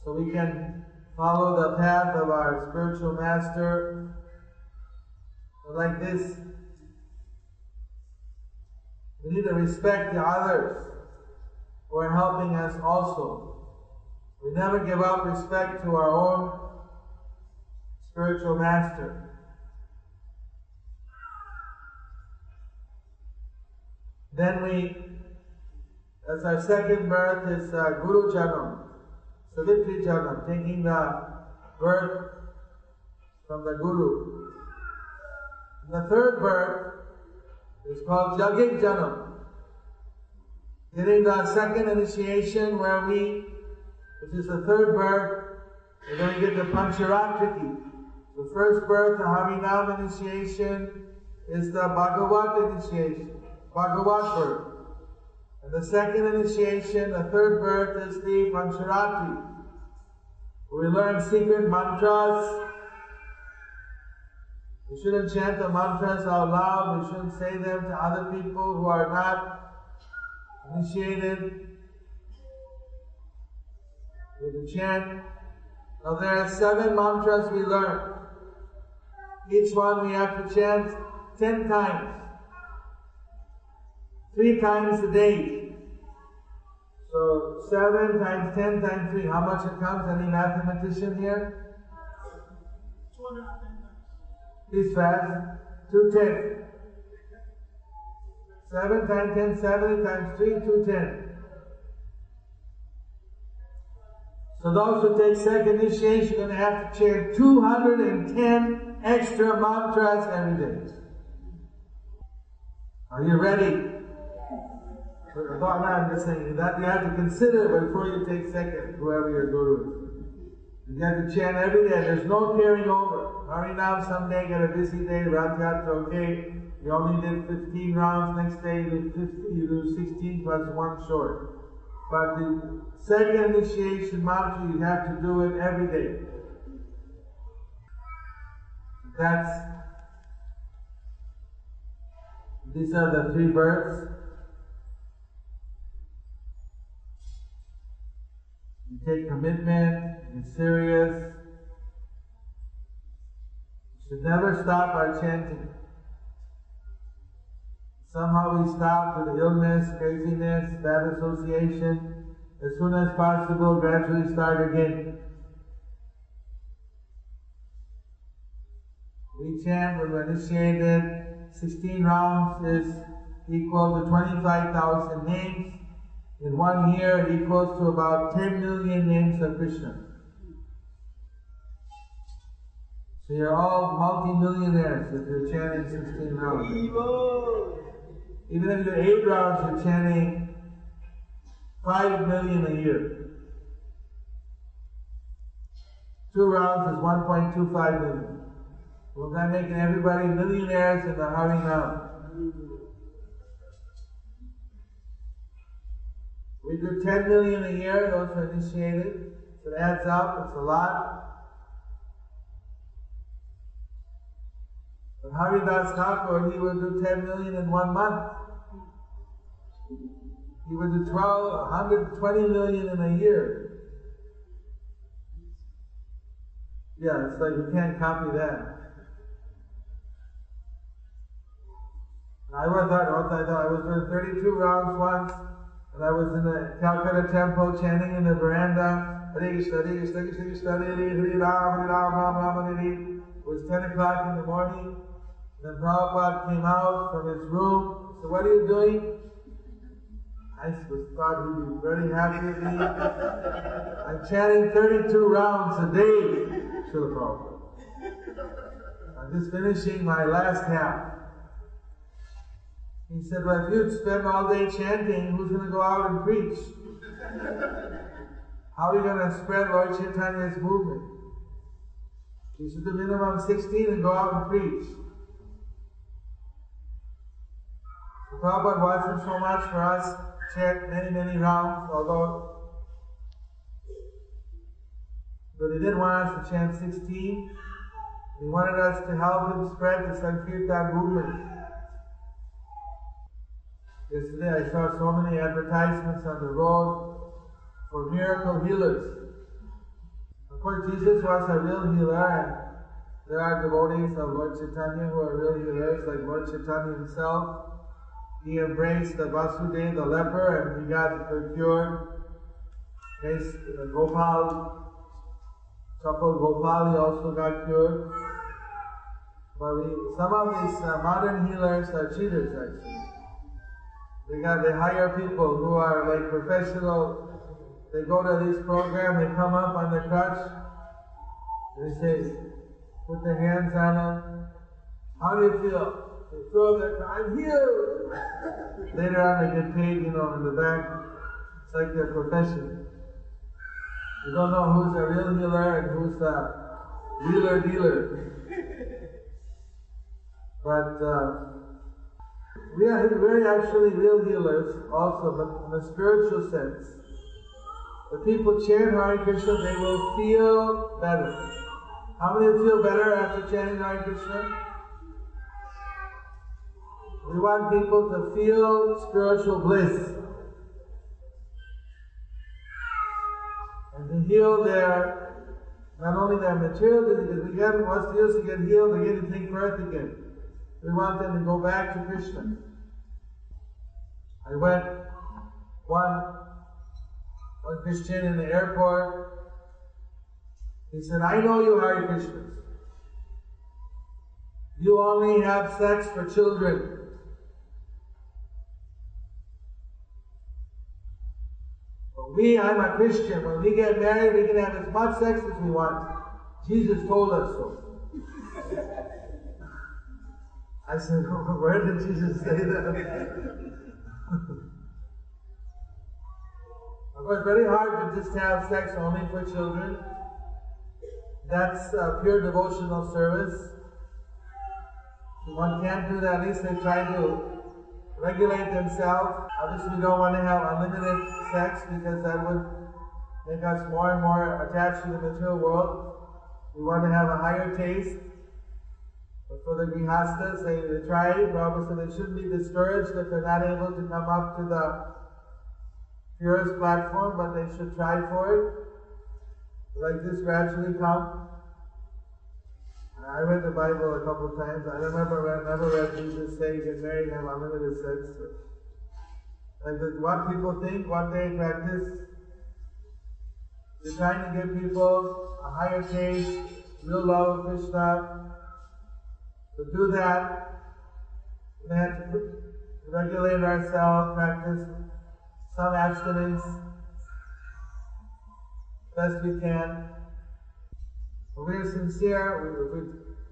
So we can follow the path of our spiritual master. But like this, we need to respect the others who are helping us also. We never give up respect to our own spiritual master. Then we, as our second birth is uh, Guru Janam, Savitri Janam, taking the birth from the Guru. The third birth is called Yagik Janam. Getting the second initiation where we, which is the third birth, we're going to get the Pancharatriki. The first birth, the Harinam initiation, is the Bhagavat initiation, And the second initiation, the third birth, is the Pancharatri. We learn secret mantras. We shouldn't chant the mantras out loud. We shouldn't say them to other people who are not initiated. We can chant. Now there are seven mantras we learn. Each one we have to chant ten times. Three times a day. So seven times ten times three. How much it comes? Any mathematician here? 210 Please fast. Two ten. Seven times ten, seven times three, two ten. So those who take second initiation are going to have to chant 210 extra mantras every day. Are you ready? No, I'm just saying that you have to consider before you take second, whoever your guru is. You have to chant every day. There's no carrying over. Harinam someday get a busy day, Rath okay. You only did 15 rounds, next day you do, 50, you do 16 plus one short. But the second initiation mantra, you have to do it every day. That's these are the three birds. You take commitment, you're serious. You should never stop our chanting. Somehow we stop due illness, craziness, bad association. As soon as possible, gradually start again. We chant we're initiated. 16 rounds is equal to 25,000 names. In one year, equals to about 10 million names of Krishna. So you're all multi-millionaires if you're chanting 16 rounds. Even if you do eight rounds, you're chanting five million a year. Two rounds is 1.25 million. We're not making everybody millionaires in the Harinam. We do 10 million a year, those are initiated. So it adds up, it's a lot. But Haridas Thakur, he would do 10 million in one month. He would do 12, 120 million in a year. Yeah, it's like you can't copy that. I was I thought I was doing 32 rounds once, and I was in the Calcutta temple chanting in the veranda. Hare Krishna, Hare Krishna, Krishna Krishna, Hare Hare, Hare Hare. It was 10 o'clock in the morning. And Then Prabhupada came out from his room. So what are you doing? I was thought he'd be very happy with me. I'm chanting 32 rounds a day, Srila Prabhupada. I'm just finishing my last half. He said, Well, if you'd spend all day chanting, who's going to go out and preach? How are you going to spread Lord Chaitanya's movement? You should do minimum 16 and go out and preach. So Prabhupada wasn't so much for us chant many, many rounds, although but he didn't want us to chant 16. He wanted us to help him spread the Sankirtan movement. Yesterday I saw so many advertisements on the road for miracle healers. Of course, Jesus was a real healer, and there are devotees of Lord Chaitanya who are real healers, like Lord Chaitanya himself. He embraced the Vasudeva, the leper, and he got cured. His, uh, Gopal, Chapal Gopal, he also got cured. But we, some of these uh, modern healers are cheaters, actually. They got they hire people who are like professional. They go to this program, they come up on the crutch, they say, put their hands on them. How do you feel? They throw their I'm healed. Later on they get paid, you know, in the back. It's like their profession. You don't know who's a real healer and who's a wheeler dealer. But uh, we are very actually real healers also, in a spiritual sense. When people chant Hare Krishna, they will feel better. How many feel better after chanting Hare Krishna? We want people to feel spiritual bliss and to heal their Not only their material diseases, again, what's the to get healed again to take birth again? We want them to go back to Krishna. I went one one Christian in the airport. He said, I know you Hare Krishnas. You only have sex for children. But we, I'm a Christian, when we get married, we can have as much sex as we want. Jesus told us so. I said, where did Jesus say that? Of course, very hard to just have sex only for children. That's uh, pure devotional service. One can't do that. At least they try to regulate themselves. Obviously, we don't want to have unlimited sex because that would make us more and more attached to the material world. We want to have a higher taste. For the grihastas, they, try. Prabhupada said they shouldn't be discouraged if they're not able to come up to the purest platform, but they should try for it. Like this gradually come. I read the Bible a couple of times. I remember I never read Jesus say get married and have unlimited sex. Like this, what people think, what they practice. They're trying to give people a higher taste, real love of Krishna. To do that, we have to regulate ourselves, practice some abstinence best we can. When we are sincere, we, we,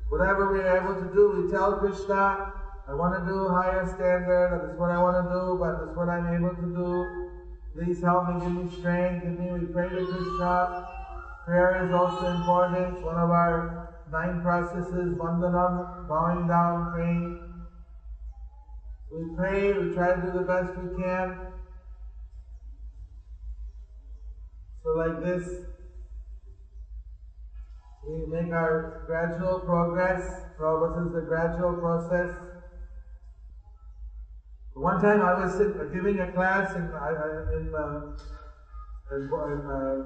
whatever we are able to do, we tell Krishna, I want to do higher standard, that's what I want to do, but that's what I'm able to do. Please help me, give me strength, give me, we pray to Krishna. Prayer is also important. One of our nine processes, vandanam, bowing down, praying. We pray, we try to do the best we can. So like this, we make our gradual progress. Prabhupada is a gradual process. One time I was giving a class in, in, uh, in, uh,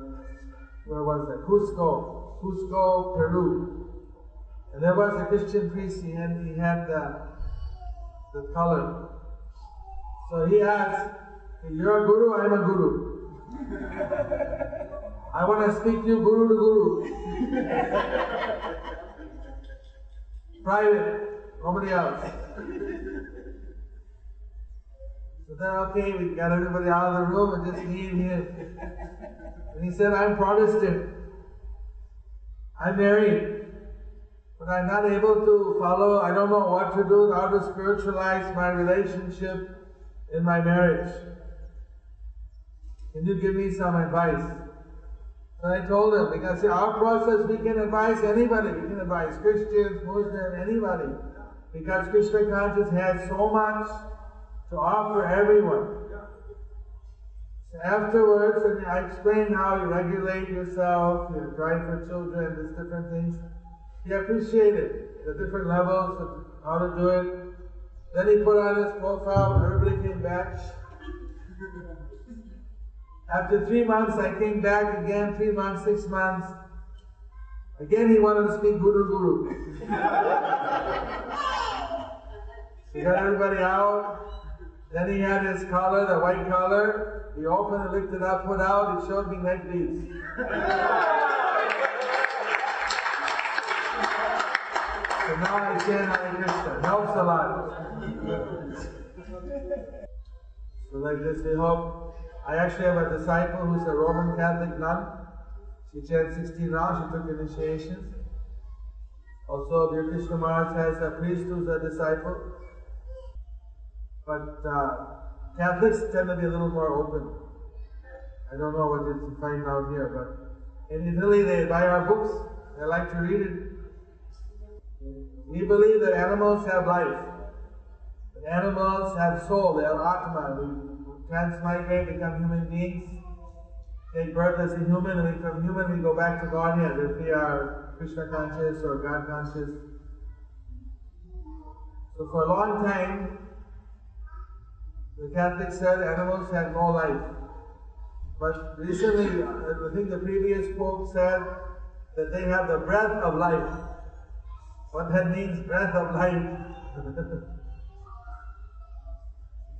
where was it? Cusco, Cusco, Peru. And there was a Christian priest, he had, he had the, the color. So he asked, You're a guru, I'm a guru. I want to speak to you guru to guru. Private, nobody else. So then, okay, we got everybody out of the room and just and him. And he said, I'm Protestant. I'm married. I'm not able to follow, I don't know what to do, how to spiritualize my relationship in my marriage. Can you give me some advice? And I told him, because see, our process, we can advise anybody. We can advise Christians, Muslims, anybody. Because Krishna consciousness has so much to offer everyone. So afterwards, and I explained how you regulate yourself, you drive for children, these different things. He appreciated the different levels of how to do it. Then he put on his profile, everybody came back. After three months, I came back again, three months, six months. Again, he wanted to speak Guru Guru. he got everybody out. Then he had his collar, the white collar. He opened it, licked it up, put out. It showed me neck beads. so now I chant Hare Krishna. It helps a lot. So like this, we hope. I actually have a disciple who's a Roman Catholic nun. She chants 16 rounds. She took initiation. Also, Dear Krishna Maharaj has a priest who's a disciple. But uh, Catholics tend to be a little more open. I don't know what you find out here, but in Italy they buy our books. They like to read it. We believe that animals have life. That animals have soul. They have atma. We transmigrate, become human beings. Take birth as a human, and become human. We go back to Godhead if we are Krishna conscious or God conscious. So for a long time, the Catholics said animals had no life. But recently, uh, I think the previous Pope said that they have the breath of life. What that means, breath of life.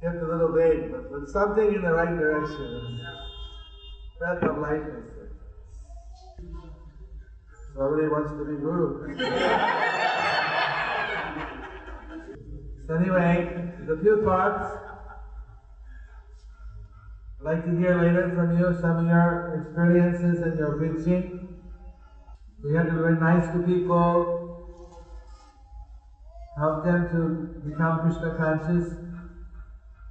Kept a little vague, but, but something in the right direction. Breath of life. Nobody wants to be guru. so anyway, a few thoughts. I'd like to hear later from you some of your experiences and your preaching. We have to be very nice to people, help them to become Krishna conscious,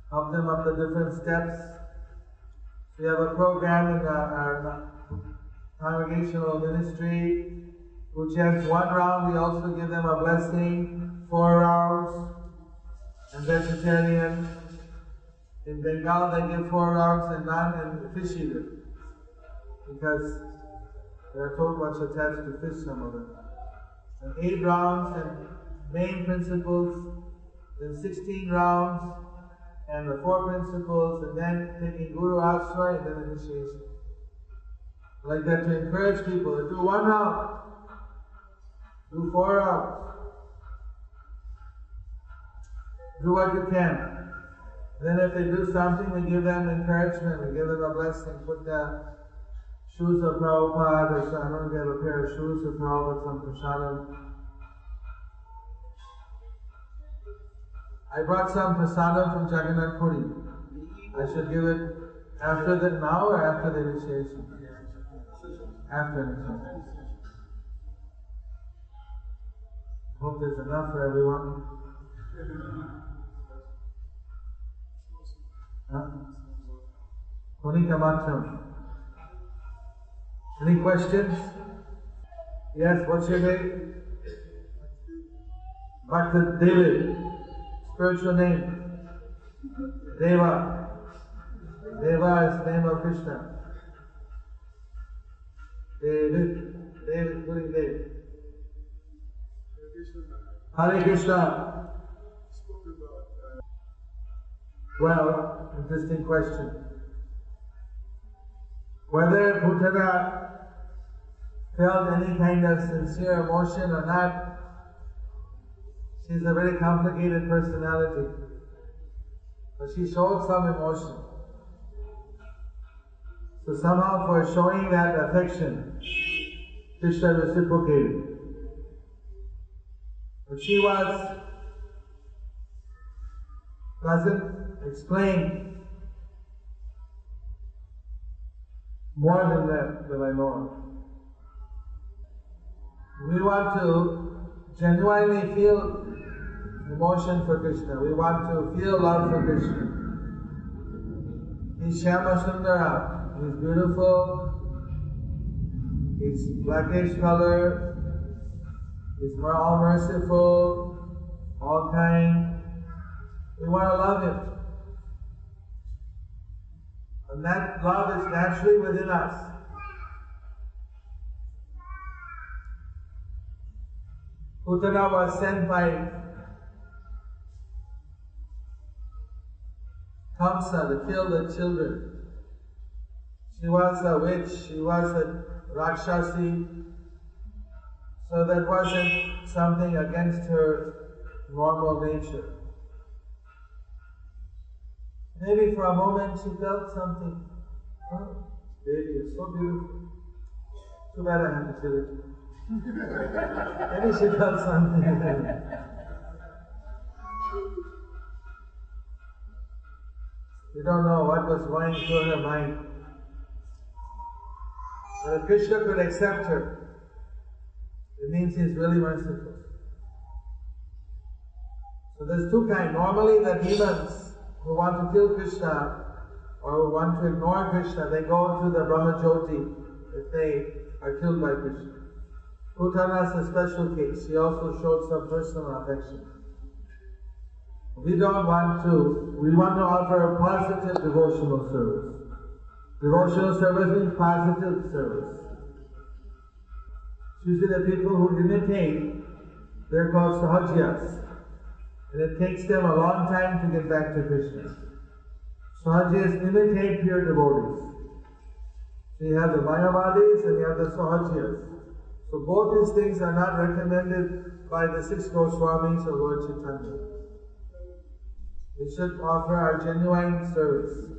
help them up the different steps. We have a program in our, our congregational ministry who chants one round, we also give them a blessing, four rounds, and vegetarian. In Bengal, they give four rounds and non and fish eater because they're so much attached to fish, some of them. And eight rounds and main principles, then 16 rounds, and the four principles, and then taking Guru Ashray and then initiation. Like that to encourage people to do one round, do four rounds, do what you can. Then if they do something, we give them encouragement, we give them a blessing, put the shoes of Prabhupada, or I don't if a pair of shoes of Prabhupada, some prasadam. I brought some prasadam from Jagannath Puri. I should give it after the now or after the initiation? After initiation. Hope there's enough for everyone. Matram. Any questions? Yes, what's your name? Bhakta David. Spiritual name. Deva. Deva is the name of Krishna. David. David, Guru David. Hare Krishna. Well, interesting question. Whether Putana felt any kind of sincere emotion or not, she's a very complicated personality. But she showed some emotion. So somehow for showing that affection, Krishna reciprocated. But she was doesn't explain more than that that I know. We want to genuinely feel emotion for Krishna. We want to feel love for Krishna. He's Shyama Sundara. He's beautiful. He's blackish color. He's more all merciful, all kind. We want to love Him. And that love is naturally within us. Putana was sent by To kill the children. She was a witch, she was a Rakshasi, so that wasn't something against her normal nature. Maybe for a moment she felt something. Oh, baby so beautiful. Too bad I have to kill it. Maybe she felt something. we don't know what was going through her mind. But if Krishna could accept her, it means he's really merciful. So there's two kinds. Normally the demons who want to kill Krishna or who want to ignore Krishna, they go to the Brahma Jyoti if they are killed by Krishna. Putana is a special case. She also showed some personal affection. We don't want to, we want to offer a positive devotional service. Devotional service means positive service. Usually the people who imitate, they're called sahajias. And it takes them a long time to get back to Krishna. Sahajias imitate pure devotees. So you have the Mayavadis and you have the sahajias. So both these things are not recommended by the six Goswamis or Lord Chaitanya. We should offer our genuine service.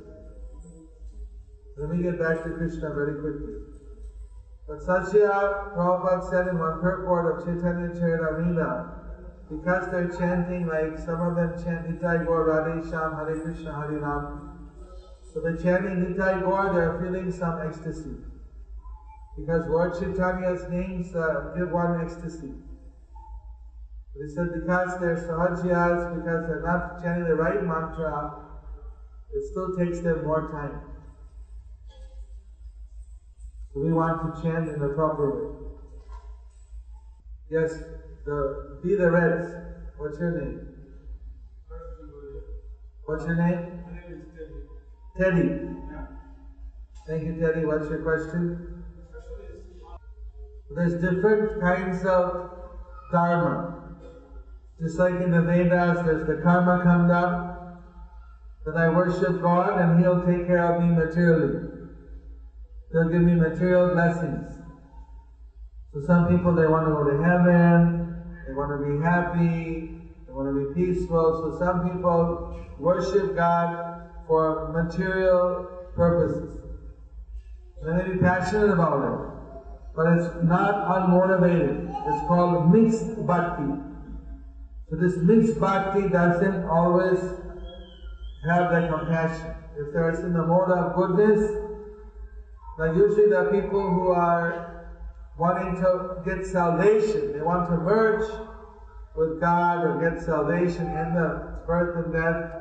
Let me get back to Krishna very quickly. But Satya Prabhupada said in one purport of Chaitanya Charitamrita, because they're chanting like some of them chant Nitai Gaur Radhe Shyam Hare Krishna Hare Ram. So they're chanting Nitai Gaur, they're feeling some ecstasy. Because Lord Chaitanya's names uh, give one ecstasy. He said because they're sahajias, because they're not chanting the right mantra, it still takes them more time. So we want to chant in the proper way. Yes, the be the Reds. What's your name? What's your name? My name is Teddy. Teddy. Yeah. Thank you, Teddy. What's your question? There's different kinds of dharma. Just like in the Vedas, there's the karma kanda, that I worship God and He'll take care of me materially. He'll give me material blessings. So some people they want to go to heaven, they want to be happy, they want to be peaceful. So some people worship God for material purposes. And they may be passionate about it but it's not unmotivated. It's called mixed bhakti. So this mixed bhakti doesn't always have the compassion. If there's in the mode of goodness, now usually the people who are wanting to get salvation. They want to merge with God or get salvation in the birth and death.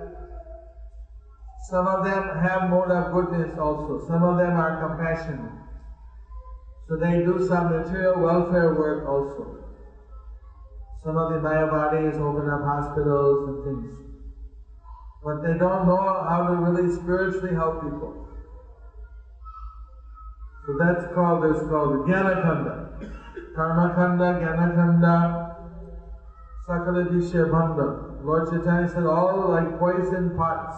Some of them have mode of goodness also. Some of them are compassionate. So they do some material welfare work also. Some of the Mayavadis open up hospitals and things. But they don't know how to really spiritually help people. So that's called, there's called Jnana Kanda. Karma Kanda, Jnana Kanda, Sakala Vishya Banda. Lord Chaitanya said all like poison pots.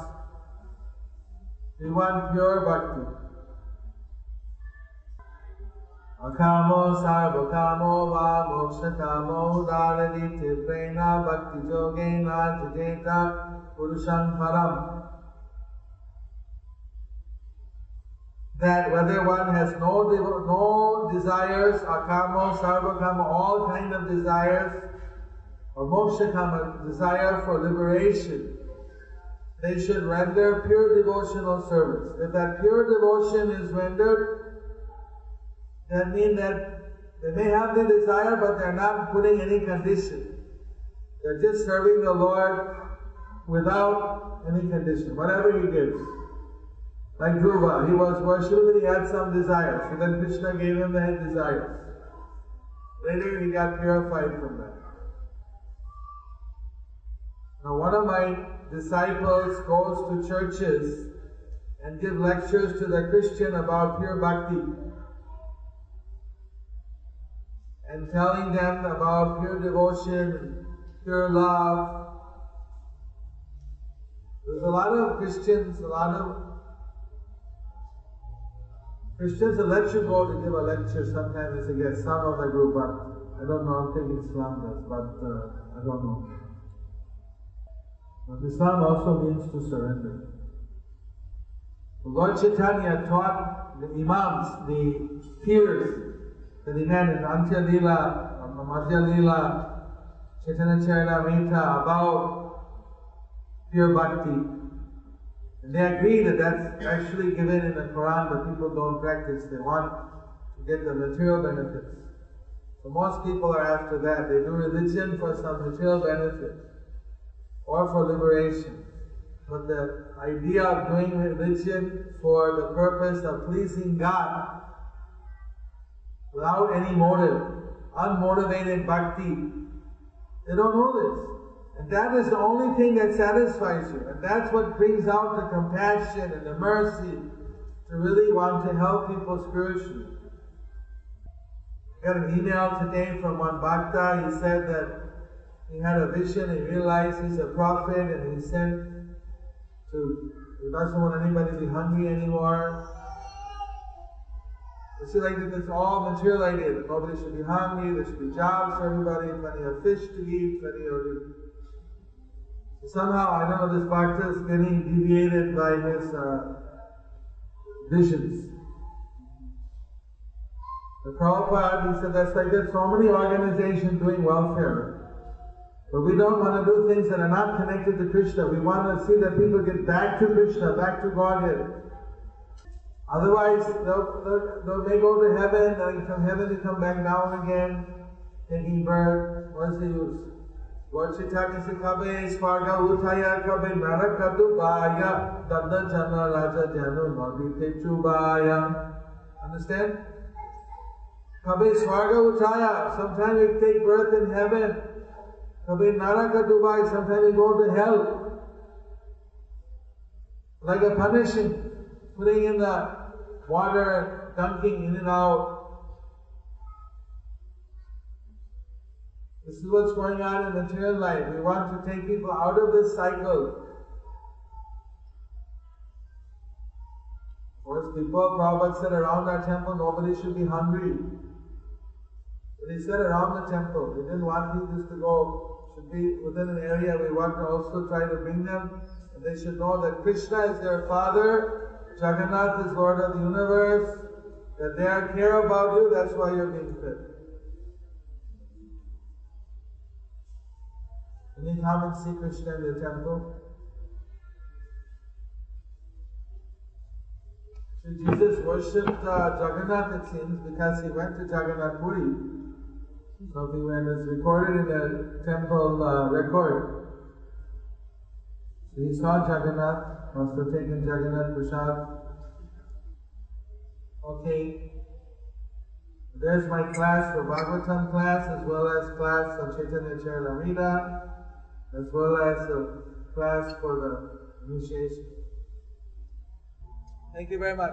They want pure bhakti. That whether one has no, no desires, akamo, sarvakamo, all kind of desires, or mokshakama, desire for liberation, they should render pure devotional service. If that pure devotion is rendered, that means that they may have the desire, but they're not putting any condition. They're just serving the Lord without any condition, whatever He gives. Like Dhruva, he was worshipped, but he had some desires. So then Krishna gave him the desires. Later he got purified from that. Now one of my disciples goes to churches and give lectures to the Christian about pure bhakti. And telling them about pure devotion, and pure love. There's a lot of Christians, a lot of Christians will let you go to give a lecture sometimes as a some of the group, but I don't know, I don't think Islam does, but uh, I don't know. But Islam also means to surrender. Lord Chaitanya taught the Imams, the peers, had in Antya Lila, um, Madhya Lila, Chaitanya Charitamrita about pure bhakti. And they agree that that's actually given in the Quran, but people don't practice. They want to get the material benefits. So most people are after that. They do religion for some material benefit or for liberation. But the idea of doing religion for the purpose of pleasing God without any motive, unmotivated bhakti. They don't know this. And that is the only thing that satisfies you. And that's what brings out the compassion and the mercy to really want to help people spiritually. I got an email today from one bhakta. He said that he had a vision, he realized he's a prophet, and he sent to, he doesn't want anybody to be hungry anymore. You see, like this all material nobody should be hungry, there should be jobs for everybody, plenty of fish to eat, plenty of. Somehow, I don't know, this bhakta is getting deviated by his uh, visions. The Prabhupada, he said, that's like there's so many organizations doing welfare. But we don't want to do things that are not connected to Krishna. We want to see that people get back to Krishna, back to Godhead. Otherwise, they'll, they'll, they may go to heaven, and from heaven they come back down again, taking birth. What's the use? Swarga utaya kabe narakadu baya dada jana raja janu nadi chubaya. Understand? Kabe swarga utaya. Sometimes we take birth in heaven. Kabe naraka dubai. Sometimes we go to hell. Like a punishing, putting in the water, dunking in and out. This is what's going on in material life. We want to take people out of this cycle. Course, people, Prabhupada said around our temple nobody should be hungry. But he said around the temple, we didn't want people to go, should be within an area, we want to also try to bring them, and they should know that Krishna is their father, Jagannath is Lord of the universe, that they are care about you, that's why you're being fed. Any come and see Krishna in the temple? So Jesus worshipped uh, Jagannath, it seems, because he went to Jagannath Puri. So he went, it's recorded in the temple uh, record. So he saw Jagannath, have taken Jagannath Prasad. Okay. There's my class for Bhagavatam class as well as class of Chaitanya Charitamrita as well as a class for the initiation. Thank you very much.